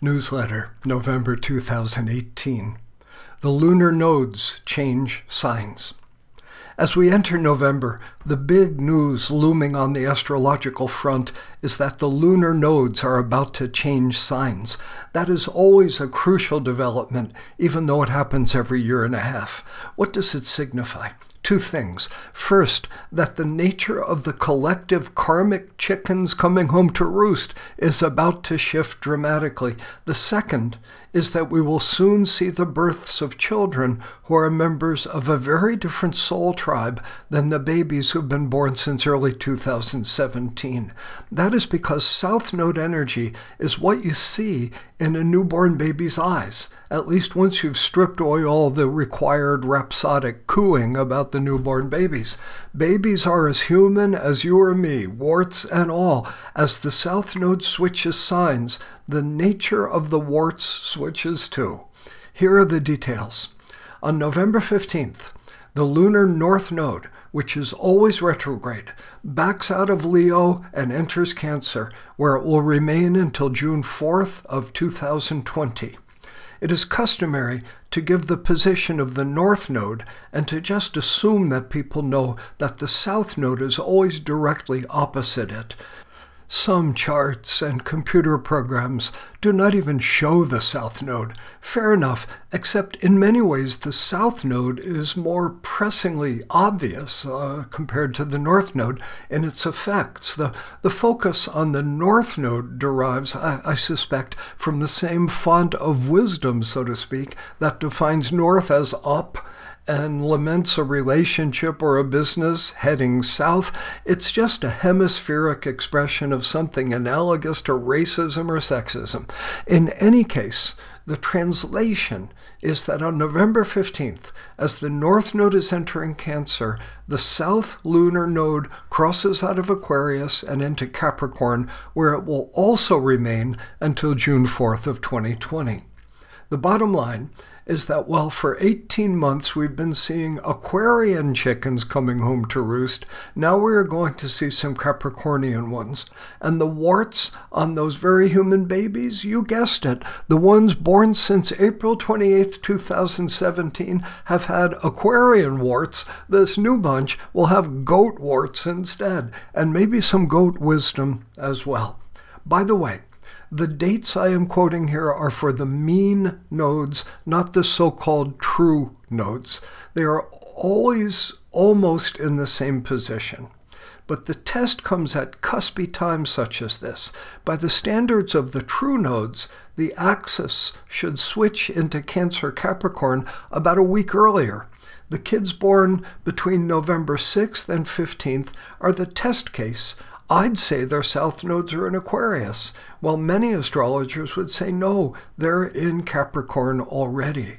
newsletter, November 2018. The lunar nodes change signs. As we enter November, the big news looming on the astrological front is that the lunar nodes are about to change signs. That is always a crucial development, even though it happens every year and a half. What does it signify? Two things. First, that the nature of the collective karmic chickens coming home to roost is about to shift dramatically. The second is that we will soon see the births of children who are members of a very different soul tribe than the babies who've been born since early 2017. That is because South Node energy is what you see in a newborn baby's eyes, at least once you've stripped away all the required rhapsodic cooing about the newborn babies. Babies are as human as you or me, warts and all. As the South Node switches signs, the nature of the warts switches too. Here are the details. On November 15th, the lunar north node, which is always retrograde, backs out of Leo and enters Cancer, where it will remain until June 4th of 2020. It is customary to give the position of the north node and to just assume that people know that the south node is always directly opposite it. Some charts and computer programs do not even show the south node. Fair enough, except in many ways the south node is more pressingly obvious uh, compared to the north node in its effects. The, the focus on the north node derives, I, I suspect, from the same font of wisdom, so to speak, that defines north as up and laments a relationship or a business heading south, it's just a hemispheric expression of something analogous to racism or sexism. In any case, the translation is that on November 15th, as the North Node is entering Cancer, the South Lunar Node crosses out of Aquarius and into Capricorn, where it will also remain until June 4th of 2020. The bottom line is that while for 18 months we've been seeing Aquarian chickens coming home to roost, now we are going to see some Capricornian ones. And the warts on those very human babies, you guessed it, the ones born since April 28, 2017, have had Aquarian warts. This new bunch will have goat warts instead, and maybe some goat wisdom as well. By the way, the dates I am quoting here are for the mean nodes, not the so called true nodes. They are always almost in the same position. But the test comes at cuspy times such as this. By the standards of the true nodes, the axis should switch into Cancer Capricorn about a week earlier. The kids born between November 6th and 15th are the test case I'd say their south nodes are in Aquarius, while many astrologers would say no, they're in Capricorn already.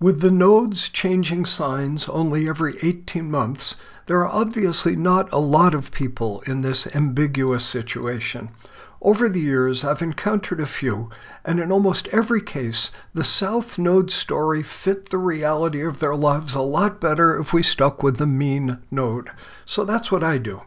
With the nodes changing signs only every 18 months, there are obviously not a lot of people in this ambiguous situation. Over the years, I've encountered a few, and in almost every case, the South Node story fit the reality of their lives a lot better if we stuck with the mean node. So that's what I do.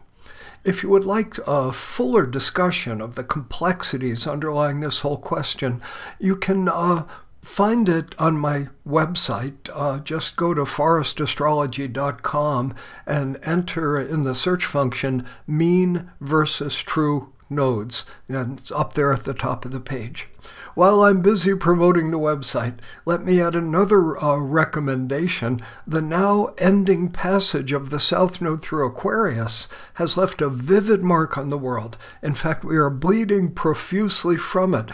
If you would like a fuller discussion of the complexities underlying this whole question, you can uh, find it on my website. Uh, just go to forrestastrology.com and enter in the search function mean versus true nodes, and it's up there at the top of the page. While I'm busy promoting the website, let me add another uh, recommendation. The now ending passage of the South Node through Aquarius has left a vivid mark on the world. In fact, we are bleeding profusely from it.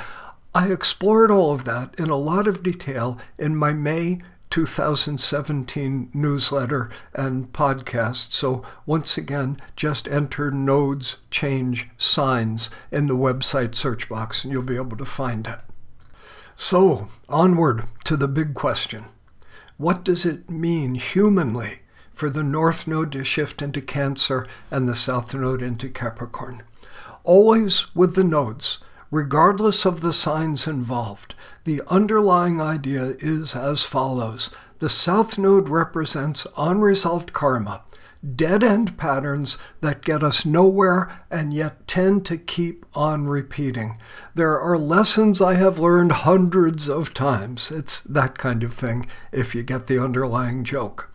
I explored all of that in a lot of detail in my May 2017 newsletter and podcast. So, once again, just enter nodes change signs in the website search box and you'll be able to find it. So, onward to the big question What does it mean humanly for the North Node to shift into Cancer and the South Node into Capricorn? Always with the nodes, regardless of the signs involved, the underlying idea is as follows The South Node represents unresolved karma, dead end patterns that get us nowhere and yet tend to keep on repeating. There are lessons I have learned hundreds of times. It's that kind of thing if you get the underlying joke.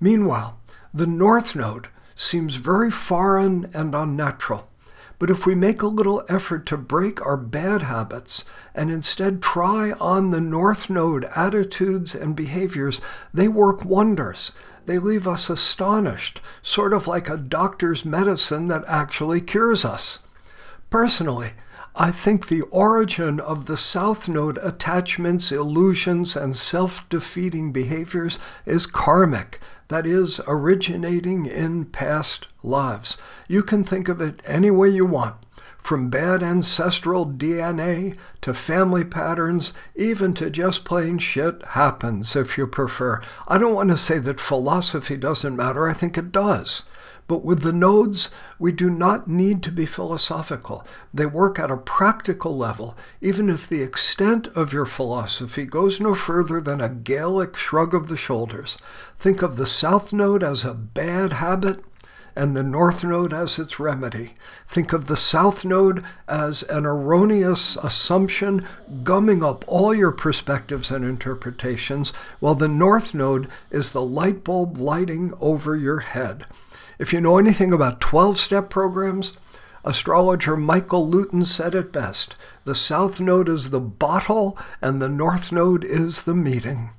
Meanwhile, the North Node seems very foreign and unnatural. But if we make a little effort to break our bad habits and instead try on the North Node attitudes and behaviors, they work wonders. They leave us astonished, sort of like a doctor's medicine that actually cures us. Personally, I think the origin of the South Node attachments, illusions, and self defeating behaviors is karmic, that is, originating in past lives. You can think of it any way you want, from bad ancestral DNA to family patterns, even to just plain shit happens if you prefer. I don't want to say that philosophy doesn't matter, I think it does. But with the nodes, we do not need to be philosophical. They work at a practical level, even if the extent of your philosophy goes no further than a Gaelic shrug of the shoulders. Think of the South Node as a bad habit and the North Node as its remedy. Think of the South Node as an erroneous assumption gumming up all your perspectives and interpretations, while the North Node is the light bulb lighting over your head. If you know anything about 12 step programs, astrologer Michael Lutin said it best the South Node is the bottle, and the North Node is the meeting.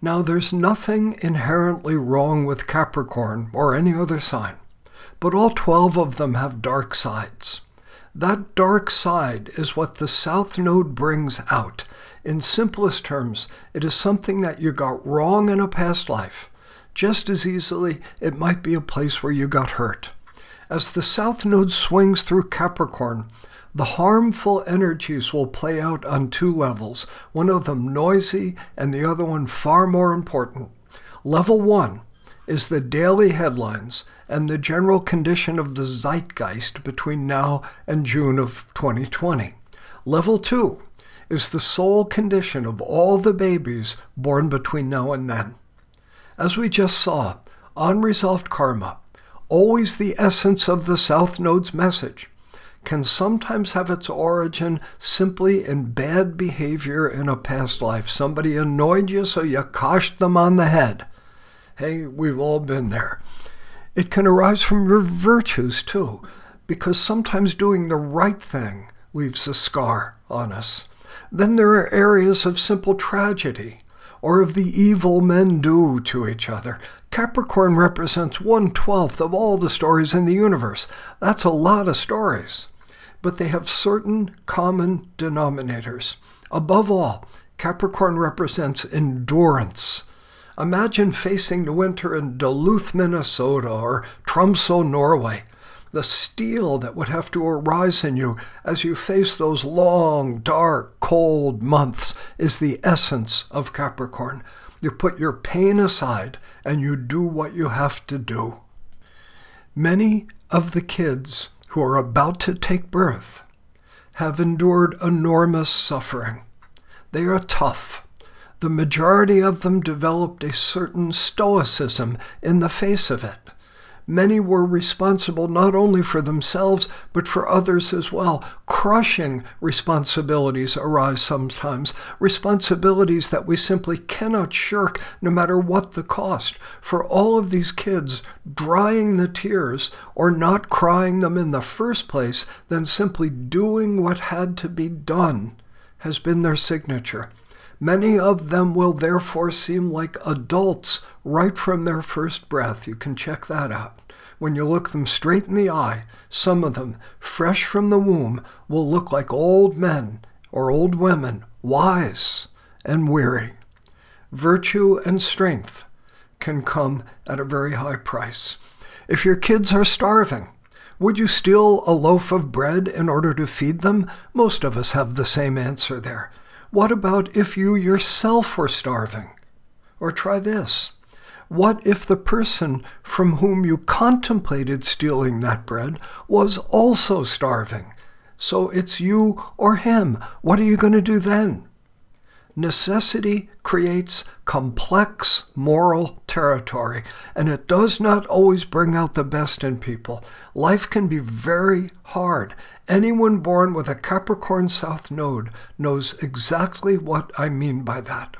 Now, there's nothing inherently wrong with Capricorn or any other sign, but all 12 of them have dark sides. That dark side is what the South Node brings out, in simplest terms, it is something that you got wrong in a past life. Just as easily, it might be a place where you got hurt. As the South Node swings through Capricorn, the harmful energies will play out on two levels, one of them noisy and the other one far more important. Level one is the daily headlines and the general condition of the zeitgeist between now and June of 2020. Level two is the soul condition of all the babies born between now and then. As we just saw, unresolved karma, always the essence of the South Node's message, can sometimes have its origin simply in bad behavior in a past life. Somebody annoyed you, so you coshed them on the head. Hey, we've all been there. It can arise from your virtues too, because sometimes doing the right thing leaves a scar on us. Then there are areas of simple tragedy, or of the evil men do to each other. Capricorn represents one twelfth of all the stories in the universe. That's a lot of stories. But they have certain common denominators. Above all, Capricorn represents endurance. Imagine facing the winter in Duluth, Minnesota, or Tromsø, Norway the steel that would have to arise in you as you face those long, dark, cold months is the essence of Capricorn. You put your pain aside and you do what you have to do. Many of the kids who are about to take birth have endured enormous suffering. They are tough. The majority of them developed a certain stoicism in the face of it many were responsible not only for themselves, but for others as well. Crushing responsibilities arise sometimes, responsibilities that we simply cannot shirk no matter what the cost. For all of these kids, drying the tears or not crying them in the first place, then simply doing what had to be done has been their signature. Many of them will therefore seem like adults right from their first breath. You can check that out. When you look them straight in the eye, some of them, fresh from the womb, will look like old men or old women, wise and weary. Virtue and strength can come at a very high price. If your kids are starving, would you steal a loaf of bread in order to feed them? Most of us have the same answer there. What about if you yourself were starving? Or try this. What if the person from whom you contemplated stealing that bread was also starving? So it's you or him. What are you going to do then? necessity creates complex moral territory, and it does not always bring out the best in people. Life can be very hard. Anyone born with a Capricorn South node knows exactly what I mean by that.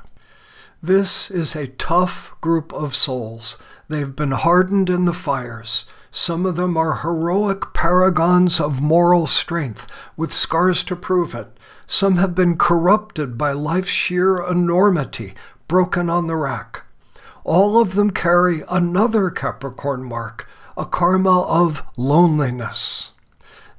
This is a tough group of souls. They've been hardened in the fires. Some of them are heroic paragons of moral strength, with scars to prove it. Some have been corrupted by life's sheer enormity, broken on the rack. All of them carry another Capricorn mark, a karma of loneliness.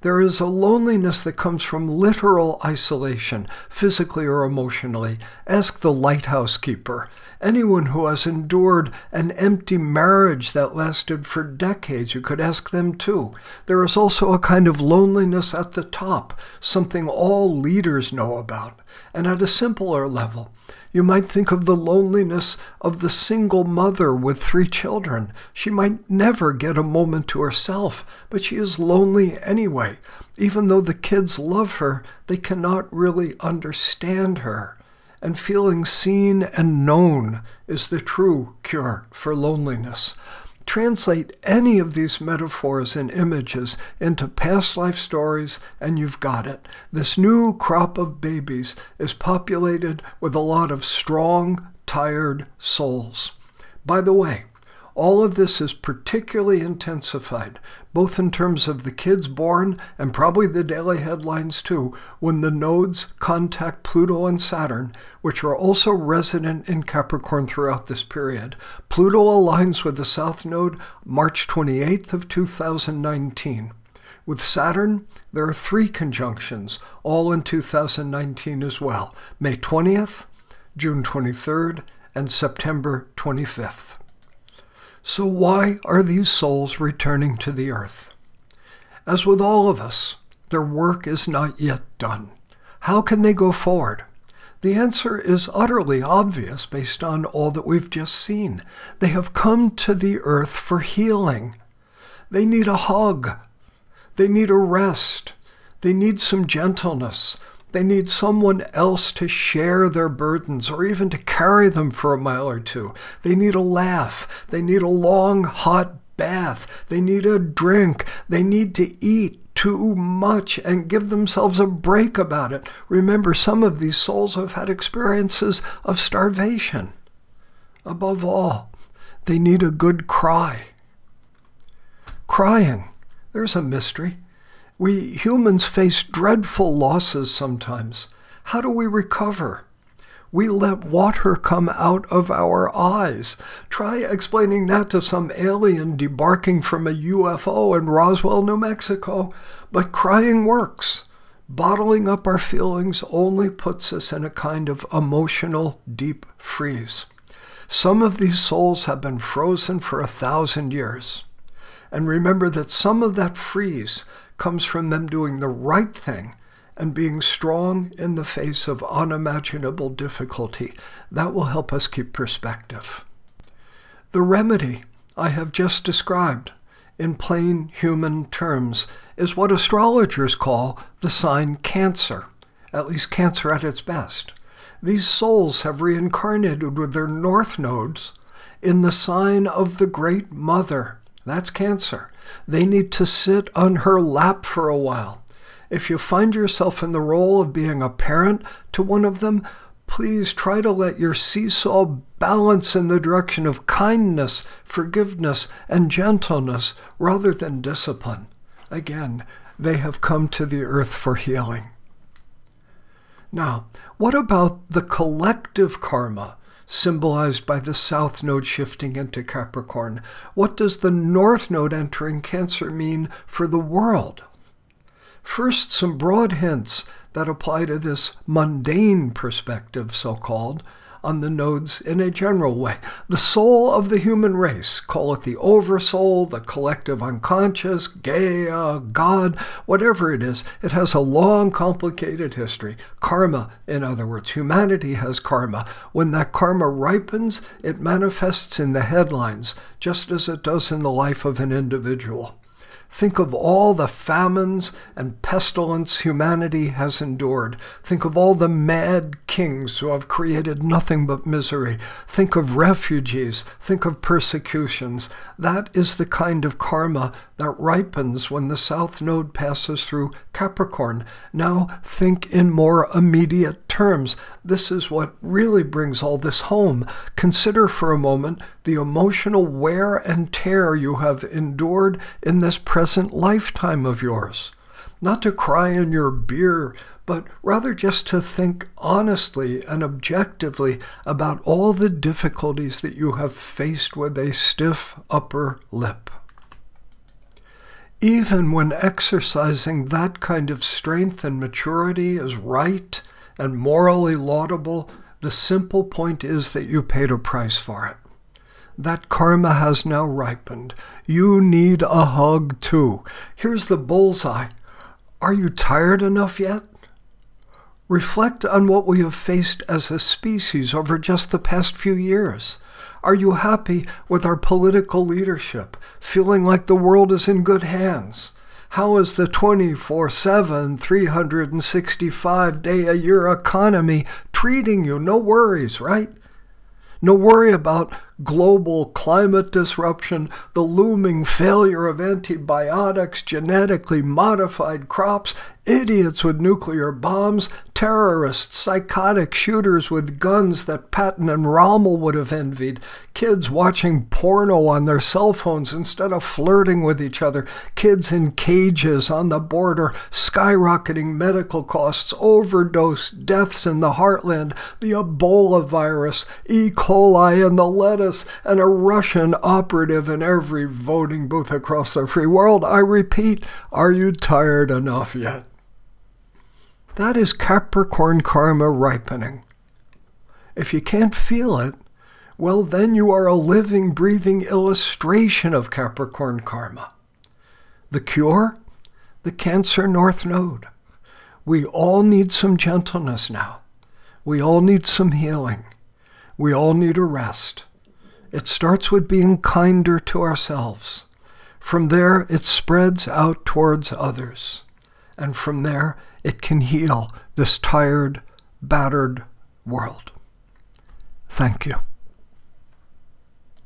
There is a loneliness that comes from literal isolation, physically or emotionally. Ask the lighthouse keeper. Anyone who has endured an empty marriage that lasted for decades, you could ask them too. There is also a kind of loneliness at the top, something all leaders know about. And at a simpler level, you might think of the loneliness of the single mother with three children. She might never get a moment to herself, but she is lonely anyway. Even though the kids love her, they cannot really understand her. And feeling seen and known is the true cure for loneliness. Translate any of these metaphors and images into past life stories, and you've got it. This new crop of babies is populated with a lot of strong, tired souls. By the way, all of this is particularly intensified, both in terms of the kids born and probably the daily headlines too, when the nodes contact Pluto and Saturn, which are also resident in Capricorn throughout this period. Pluto aligns with the South Node March 28th of 2019. With Saturn, there are three conjunctions, all in 2019 as well May 20th, June 23rd, and September 25th. So, why are these souls returning to the earth? As with all of us, their work is not yet done. How can they go forward? The answer is utterly obvious based on all that we've just seen. They have come to the earth for healing. They need a hug. They need a rest. They need some gentleness. They need someone else to share their burdens or even to carry them for a mile or two. They need a laugh. They need a long, hot bath. They need a drink. They need to eat too much and give themselves a break about it. Remember, some of these souls have had experiences of starvation. Above all, they need a good cry. Crying, there's a mystery. We humans face dreadful losses sometimes. How do we recover? We let water come out of our eyes. Try explaining that to some alien debarking from a UFO in Roswell, New Mexico. But crying works. Bottling up our feelings only puts us in a kind of emotional deep freeze. Some of these souls have been frozen for a thousand years. And remember that some of that freeze comes from them doing the right thing and being strong in the face of unimaginable difficulty. That will help us keep perspective. The remedy I have just described in plain human terms is what astrologers call the sign Cancer, at least Cancer at its best. These souls have reincarnated with their north nodes in the sign of the Great Mother. That's Cancer. They need to sit on her lap for a while. If you find yourself in the role of being a parent to one of them, please try to let your seesaw balance in the direction of kindness, forgiveness, and gentleness rather than discipline. Again, they have come to the earth for healing. Now, what about the collective karma symbolized by the south node shifting into Capricorn. What does the north node entering Cancer mean for the world? First, some broad hints that apply to this mundane perspective, so called, on the nodes in a general way. The soul of the human race, call it the oversoul, the collective unconscious, Gaia, God, whatever it is, it has a long, complicated history. Karma, in other words, humanity has karma. When that karma ripens, it manifests in the headlines, just as it does in the life of an individual. Think of all the famines and pestilence humanity has endured. Think of all the mad kings who have created nothing but misery. Think of refugees. Think of persecutions. That is the kind of karma that ripens when the South Node passes through Capricorn. Now think in more immediate terms. This is what really brings all this home. Consider for a moment the emotional wear and tear you have endured in this present lifetime of yours. Not to cry in your beer, but rather just to think honestly and objectively about all the difficulties that you have faced with a stiff upper lip. Even when exercising that kind of strength and maturity is right and morally laudable, the simple point is that you paid a price for it. That karma has now ripened. You need a hug too. Here's the bullseye. Are you tired enough yet? Reflect on what we have faced as a species over just the past few years. Are you happy with our political leadership, feeling like the world is in good hands? How is the 24 7, 365 day a year economy treating you? No worries, right? No worry about global climate disruption, the looming failure of antibiotics, genetically modified crops, idiots with nuclear bombs, terrorists, psychotic shooters with guns that Patton and Rommel would have envied, kids watching porno on their cell phones instead of flirting with each other, kids in cages on the border, skyrocketing medical costs, overdose deaths in the heartland, the Ebola virus, E. coli in the lettuce, and a Russian operative in every voting booth across the free world. I repeat, are you tired enough yet? That is Capricorn karma ripening. If you can't feel it, well, then you are a living, breathing illustration of Capricorn karma. The cure? The Cancer North Node. We all need some gentleness now. We all need some healing. We all need a rest. It starts with being kinder to ourselves. From there, it spreads out towards others. And from there, it can heal this tired, battered world. Thank you.